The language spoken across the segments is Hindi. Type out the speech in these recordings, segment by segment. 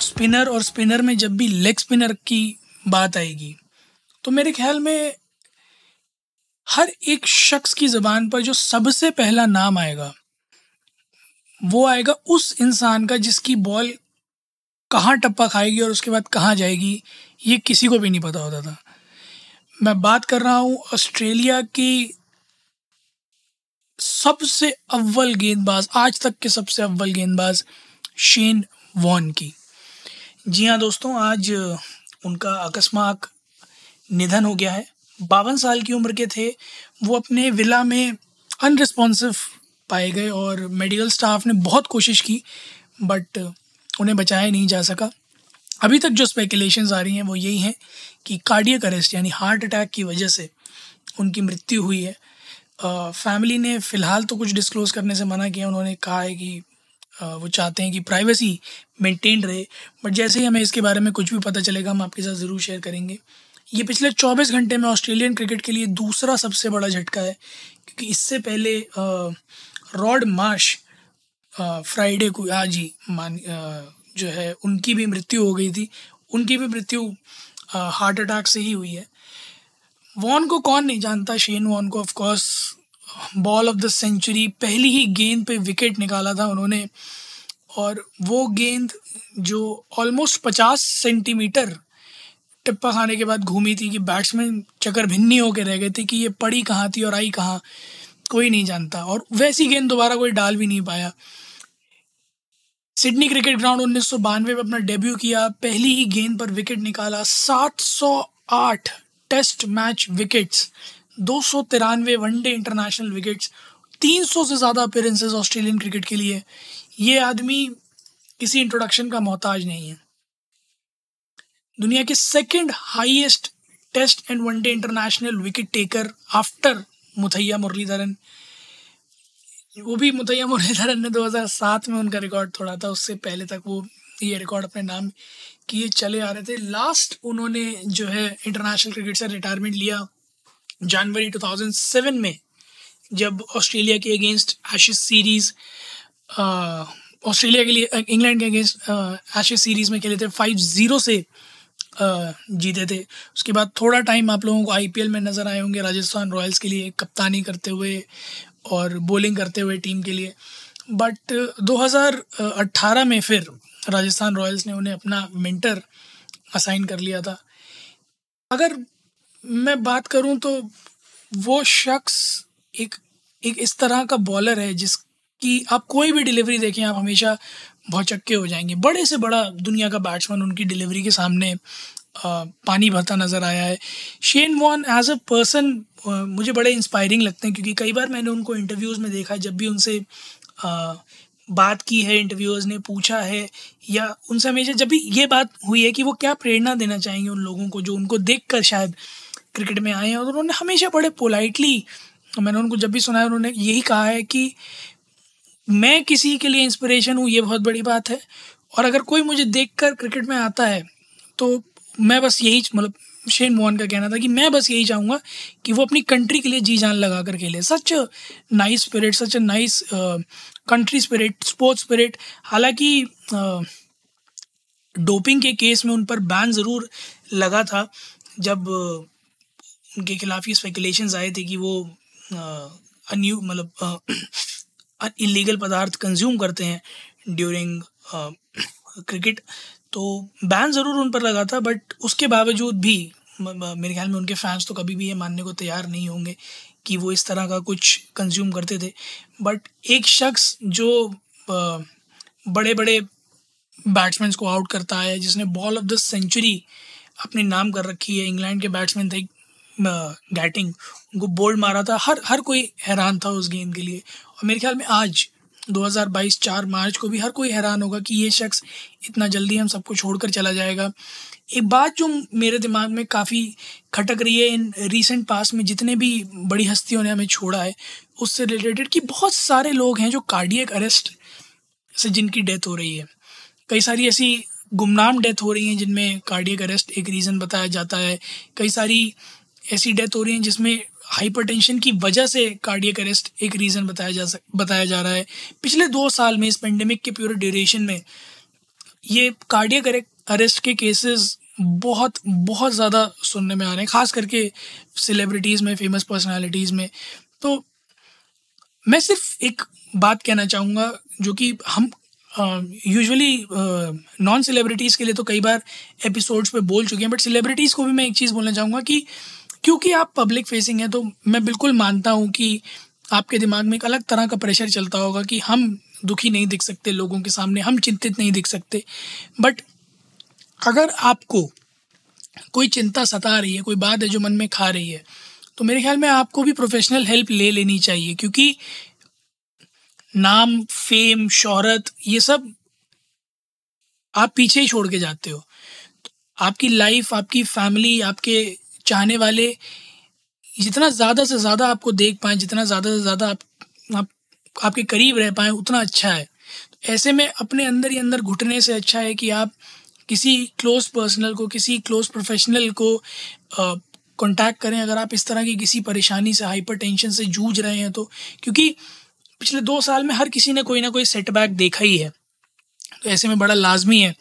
स्पिनर और स्पिनर में जब भी लेग स्पिनर की बात आएगी तो मेरे ख्याल में हर एक शख्स की ज़बान पर जो सबसे पहला नाम आएगा, वो आएगा उस इंसान का जिसकी बॉल कहाँ टप्पा खाएगी और उसके बाद कहाँ जाएगी, ये किसी को भी नहीं पता होता था। मैं बात कर रहा हूँ ऑस्ट्रेलिया की सबसे अव्वल गेंदबाज, आज तक के सबसे अव्वल गेंदबाज, शेन वॉन की। जी हाँ दोस्तों, आज उनका अकस्मात निधन हो गया है। बावन साल की उम्र के थे। वो अपने विला में अनरिस्पॉन्सिव पाए गए और मेडिकल स्टाफ ने बहुत कोशिश की बट उन्हें बचाया नहीं जा सका। अभी तक जो स्पेकुलेशंस आ रही हैं, वो यही हैं कि कार्डियक अरेस्ट यानी हार्ट अटैक की वजह से उनकी मृत्यु हुई है। फैमिली ने फ़िलहाल तो कुछ डिस्क्लोज़ करने से मना किया। उन्होंने कहा है कि वो चाहते हैं कि प्राइवेसी मेंटेन रहे। बट जैसे ही हमें इसके बारे में कुछ भी पता चलेगा, हम आपके साथ ज़रूर शेयर करेंगे। ये पिछले 24 घंटे में ऑस्ट्रेलियन क्रिकेट के लिए दूसरा सबसे बड़ा झटका है, क्योंकि इससे पहले रॉड मार्श फ्राइडे को आज ही मान जो है, उनकी भी मृत्यु हो गई थी। उनकी भी मृत्यु हार्ट अटैक से ही हुई है। वॉन को कौन नहीं जानता, शेन वॉन को of course ball of the century, पहली ही गेंद पे विकेट निकाला था उन्होंने। और वो गेंद जो ऑलमोस्ट पचास सेंटीमीटर टिप्पा खाने के बाद घूमी थी कि बैट्समैन चक्कर भिन्नी होकर रह गए थे कि ये पड़ी कहाँ थी और आई कहाँ, कोई नहीं जानता। और वैसी गेंद दोबारा कोई डाल भी नहीं पाया। सिडनी क्रिकेट ग्राउंड उन्नीस सौ बानवे में अपना डेब्यू किया, पहली ही गेंद पर विकेट निकाला 708 टेस्ट मैच विकेट्स। दो सौ तिरानवे वनडे इंटरनेशनल विकेट्स 300 से ज़्यादा अपेयरेंसेस ऑस्ट्रेलियन क्रिकेट के लिए। ये आदमी किसी इंट्रोडक्शन का मोहताज नहीं है। दुनिया के second highest test and one day international wicket taker after Muttiah Muralitharan. वो भी मुतैया मुरलीधरन ने 2007 में उनका रिकॉर्ड तोड़ा था, उससे पहले तक वो ये रिकॉर्ड अपने नाम किए चले आ रहे थे। लास्ट उन्होंने जो है इंटरनेशनल क्रिकेट से रिटायरमेंट लिया। जनवरी 2007 में, जब ऑस्ट्रेलिया के अगेंस्ट एशेज सीरीज़ ऑस्ट्रेलिया के लिए इंग्लैंड के अगेंस्ट एशेज सीरीज़ में खेले थे फाइव ज़ीरो से जीते थे। उसके बाद थोड़ा टाइम आप लोगों को आईपीएल में नज़र आए होंगे, राजस्थान रॉयल्स के लिए कप्तानी करते हुए और बॉलिंग करते हुए टीम के लिए। बट 2018 में फिर राजस्थान रॉयल्स ने उन्हें अपना मेंटर असाइन कर लिया था। अगर मैं बात करूँ तो वो शख्स एक एक इस तरह का बॉलर है जिसकी आप कोई भी डिलीवरी देखें आप हमेशा भौचक्के हो जाएँगे। बड़े से बड़ा दुनिया का बैट्समैन उनकी डिलीवरी के सामने आ, पानी भरता नज़र आया है। Shane Warne as a person मुझे बड़े इंस्पायरिंग लगते हैं क्योंकि कई बार मैंने उनको इंटरव्यूज़ में देखा है जब भी उनसे आ, बात की है इंटरव्यूअर्स ने पूछा है या उनसे हमेशा जब भी ये बात हुई है कि वो क्या प्रेरणा देना चाहेंगे उन लोगों को जो उनको देख कर शायद क्रिकेट में आए हैं और उन्होंने हमेशा बड़े पोलाइटली। मैंने उनको जब भी सुना है उन्होंने यही कहा है कि मैं किसी के लिए इंस्पिरेशन हूँ, ये बहुत बड़ी बात है। और अगर कोई मुझे देख कर क्रिकेट में आता है तो मैं बस यही मतलब शेन मोहन का कहना था कि मैं बस यही चाहूँगा कि वो अपनी कंट्री के लिए जी जान लगा कर खेले such nice spirit, such a nice country spirit, sports spirit. हालाँकि डोपिंग के केस में उन पर बैन ज़रूर लगा था, जब उनके खिलाफ ये स्पेकुलेशंस आए थे कि वो अन्यू मतलब इलीगल पदार्थ कंज्यूम करते हैं ड्यूरिंग क्रिकेट तो बैन ज़रूर उन पर लगा था बट उसके बावजूद भी मेरे ख्याल में उनके फैंस तो कभी भी ये मानने को तैयार नहीं होंगे कि वो इस तरह का कुछ कंज्यूम करते थे. बट एक शख्स जो बड़े बड़े बैट्समैन को आउट करता है, जिसने बॉल ऑफ़ द सेंचुरी अपने नाम कर रखी है, इंग्लैंड के बैट्समैन थे गैटिंग उनको बोल्ड मारा था। हर हर कोई हैरान था उस गेंद के लिए। और मेरे ख्याल में आज 2022 4 मार्च को भी हर कोई हैरान होगा कि ये शख्स इतना जल्दी हम सबको छोड़कर चला जाएगा। एक बात जो मेरे दिमाग में काफ़ी खटक रही है इन रीसेंट पास में, जितने भी बड़ी हस्तियों ने हमें छोड़ा है, उससे रिलेटेड कि बहुत सारे लोग हैं जो कार्डियक अरेस्ट से जिनकी डेथ हो रही है। कई सारी ऐसी गुमनाम डेथ हो रही हैं जिनमें कार्डियक अरेस्ट एक रीज़न बताया जाता है। कई सारी ऐसी डेथ हो रही हैं जिसमें हाइपरटेंशन की वजह से कार्डियक अरेस्ट एक रीज़न बताया जा सक, बताया जा रहा है। पिछले दो साल में इस पेंडेमिक के पूरे ड्यूरेशन में ये कार्डियक अरेस्ट के केसेस बहुत बहुत ज़्यादा सुनने में आ रहे हैं, ख़ास करके सेलिब्रिटीज़ में फ़ेमस पर्सनालिटीज़ में। तो मैं सिर्फ़ एक बात कहना चाहूँगा, जो कि हम यूजुअली नॉन सेलिब्रिटीज़ के लिए तो कई बार एपिसोड्स पे बोल चुके हैं बट सेलिब्रिटीज़ को भी मैं एक चीज़ बोलना चाहूँगा कि क्योंकि आप पब्लिक फेसिंग हैं तो मैं बिल्कुल मानता हूँ कि आपके दिमाग में एक अलग तरह का प्रेशर चलता होगा कि हम दुखी नहीं दिख सकते लोगों के सामने, हम चिंतित नहीं दिख सकते। बट अगर आपको कोई चिंता सता रही है, कोई बात है जो मन में खा रही है तो मेरे ख्याल में आपको भी प्रोफेशनल हेल्प ले लेनी चाहिए, क्योंकि नाम फेम शोहरत, ये सब आप पीछे ही छोड़ के जाते हो। आपकी लाइफ आपकी फैमिली आपके चाहने वाले जितना ज़्यादा से ज़्यादा आपको देख पाए जितना ज़्यादा से ज़्यादा आप, आप आपके करीब रह पाए उतना अच्छा है। ऐसे में अपने अंदर ही अंदर घुटने से अच्छा है कि आप किसी क्लोज पर्सनल को किसी क्लोज प्रोफेशनल को कांटेक्ट करें। अगर आप इस तरह की किसी परेशानी से हाइपर टेंशन से जूझ रहे हैं तो क्योंकि पिछले दो साल में हर किसी ने कोई ना कोई सेटबैक देखा ही है। तो ऐसे में बड़ा लाजमी है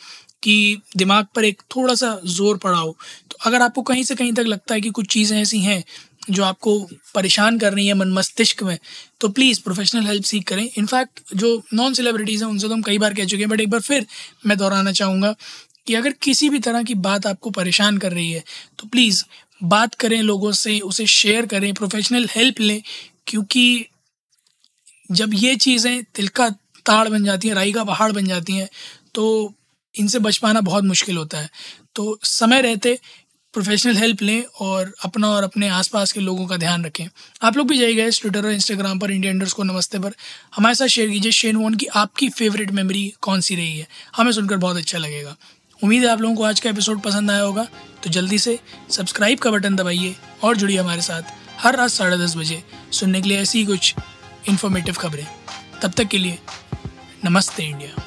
कि दिमाग पर एक थोड़ा सा ज़ोर पड़ा हो। अगर आपको कहीं से कहीं तक लगता है कि कुछ चीज़ें ऐसी हैं जो आपको परेशान कर रही है मन मस्तिष्क में तो प्लीज़ प्रोफेशनल हेल्प सीख करें। इनफैक्ट जो नॉन सेलिब्रिटीज़ हैं, उनसे तो हम कई बार कह चुके हैं बट एक बार फिर मैं दोहराना चाहूँगा कि अगर किसी भी तरह की बात आपको परेशान कर रही है तो प्लीज़ बात करें लोगों से, उसे शेयर करें प्रोफेशनल हेल्प लें, क्योंकि जब ये चीज़ें तिल का ताड़ बन जाती हैं, राई का पहाड़ बन जाती हैं तो इनसे बच पाना बहुत मुश्किल होता है। तो समय रहते प्रोफेशनल हेल्प लें और अपना और अपने आसपास के लोगों का ध्यान रखें। आप लोग भी जाइएगा इस ट्विटर और इंस्टाग्राम पर इंडिया इंडर्स को नमस्ते पर। हमारे साथ शेयर कीजिए। शेन वोन की आपकी फेवरेट मेमोरी कौन सी रही है? हमें सुनकर बहुत अच्छा लगेगा। उम्मीद है आप लोगों को आज का एपिसोड पसंद आया होगा। तो जल्दी से सब्सक्राइब का बटन दबाइए और जुड़िए हमारे साथ हर रात साढ़े दस बजे सुनने के लिए ऐसी कुछ इन्फॉर्मेटिव खबरें। तब तक के लिए नमस्ते इंडिया